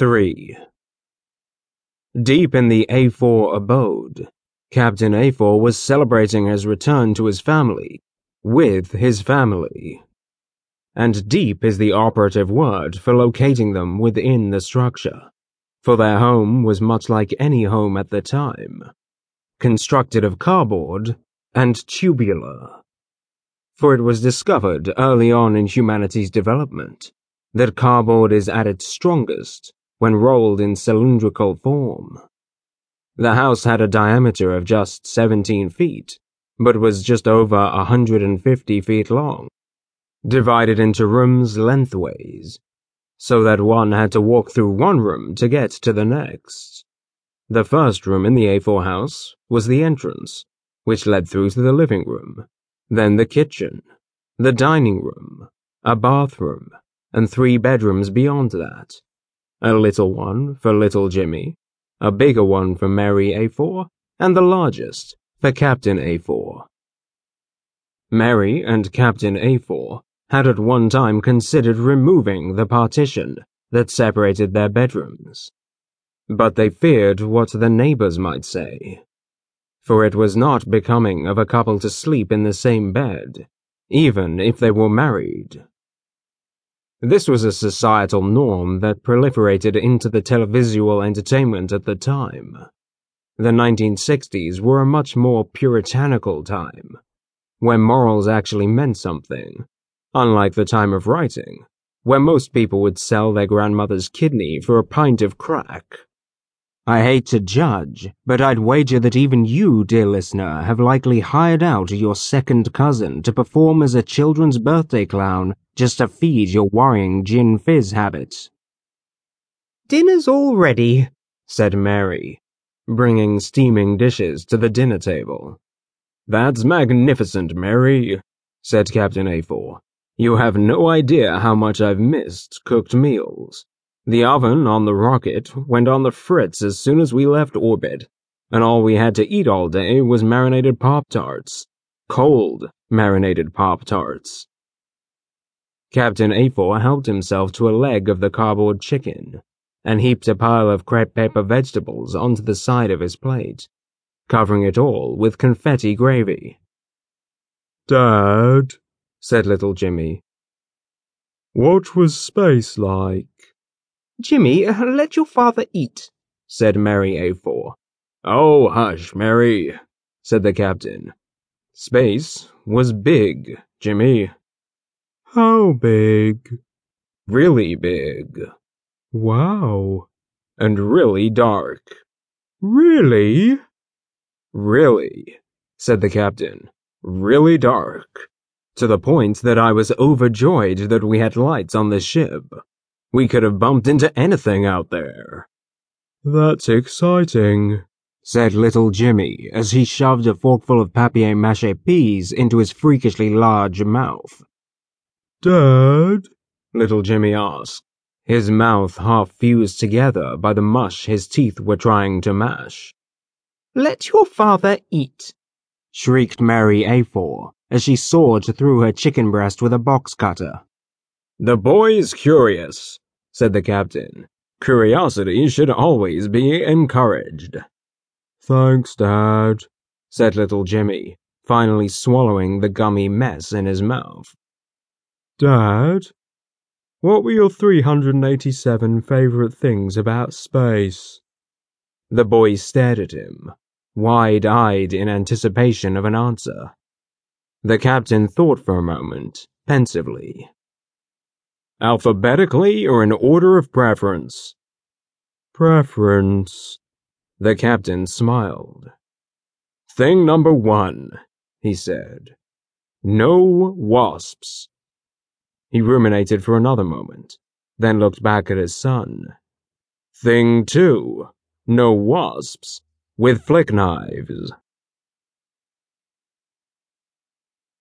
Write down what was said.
3. Deep in the A4 abode, Captain A4 was celebrating his return to his family, with his family. And deep is the operative word for locating them within the structure, for their home was much like any home at the time, constructed of cardboard and tubular. For it was discovered early on in humanity's development that cardboard is at its strongest when rolled in cylindrical form. The house had a diameter of just 17 feet, but was just over 150 feet long, divided into rooms lengthways, so that one had to walk through one room to get to the next. The first room in the A4 house was the entrance, which led through to the living room, then the kitchen, the dining room, a bathroom, and three bedrooms beyond that. A little one for little Jimmy, a bigger one for Mary A4, and the largest for Captain A4. Mary and Captain A4 had at one time considered removing the partition that separated their bedrooms. But they feared what the neighbors might say. For it was not becoming of a couple to sleep in the same bed, even if they were married. This was a societal norm that proliferated into the televisual entertainment at the time. The 1960s were a much more puritanical time, where morals actually meant something, unlike the time of writing, where most people would sell their grandmother's kidney for a pint of crack. I hate to judge, but I'd wager that even you, dear listener, have likely hired out your second cousin to perform as a children's birthday clown just to feed your worrying gin fizz habits. Dinner's all ready, said Mary, bringing steaming dishes to the dinner table. That's magnificent, Mary, said Captain A4. You have no idea how much I've missed cooked meals. The oven on the rocket went on the fritz as soon as we left orbit, and all we had to eat all day was marinated Pop Tarts. Cold marinated Pop Tarts. Captain A4 helped himself to a leg of the cardboard chicken and heaped a pile of crepe paper vegetables onto the side of his plate, covering it all with confetti gravy. Dad, said little Jimmy, what was space like? Jimmy, uh, let your father eat, said Mary A4. Oh, hush, Mary, said the captain. Space was big, Jimmy. How big? Really big. Wow. And really dark. Really? Really, said the captain. Really dark. To the point that I was overjoyed that we had lights on the ship. We could have bumped into anything out there. That's exciting, said little Jimmy as he shoved a forkful of papier-mâché peas into his freakishly large mouth. Dad? little Jimmy asked, his mouth half fused together by the mush his teeth were trying to mash. Let your father eat, shrieked Mary A4 as she sawed through her chicken breast with a box cutter. The boy's curious, said the captain. Curiosity should always be encouraged. Thanks, Dad, said little Jimmy, finally swallowing the gummy mess in his mouth. Dad, what were your 387 favorite things about space? The boy stared at him, wide eyed in anticipation of an answer. The captain thought for a moment, pensively. Alphabetically or in order of preference? Preference. The captain smiled. Thing number one, he said. No wasps. He ruminated for another moment, then looked back at his son. Thing two, no wasps, with flick knives.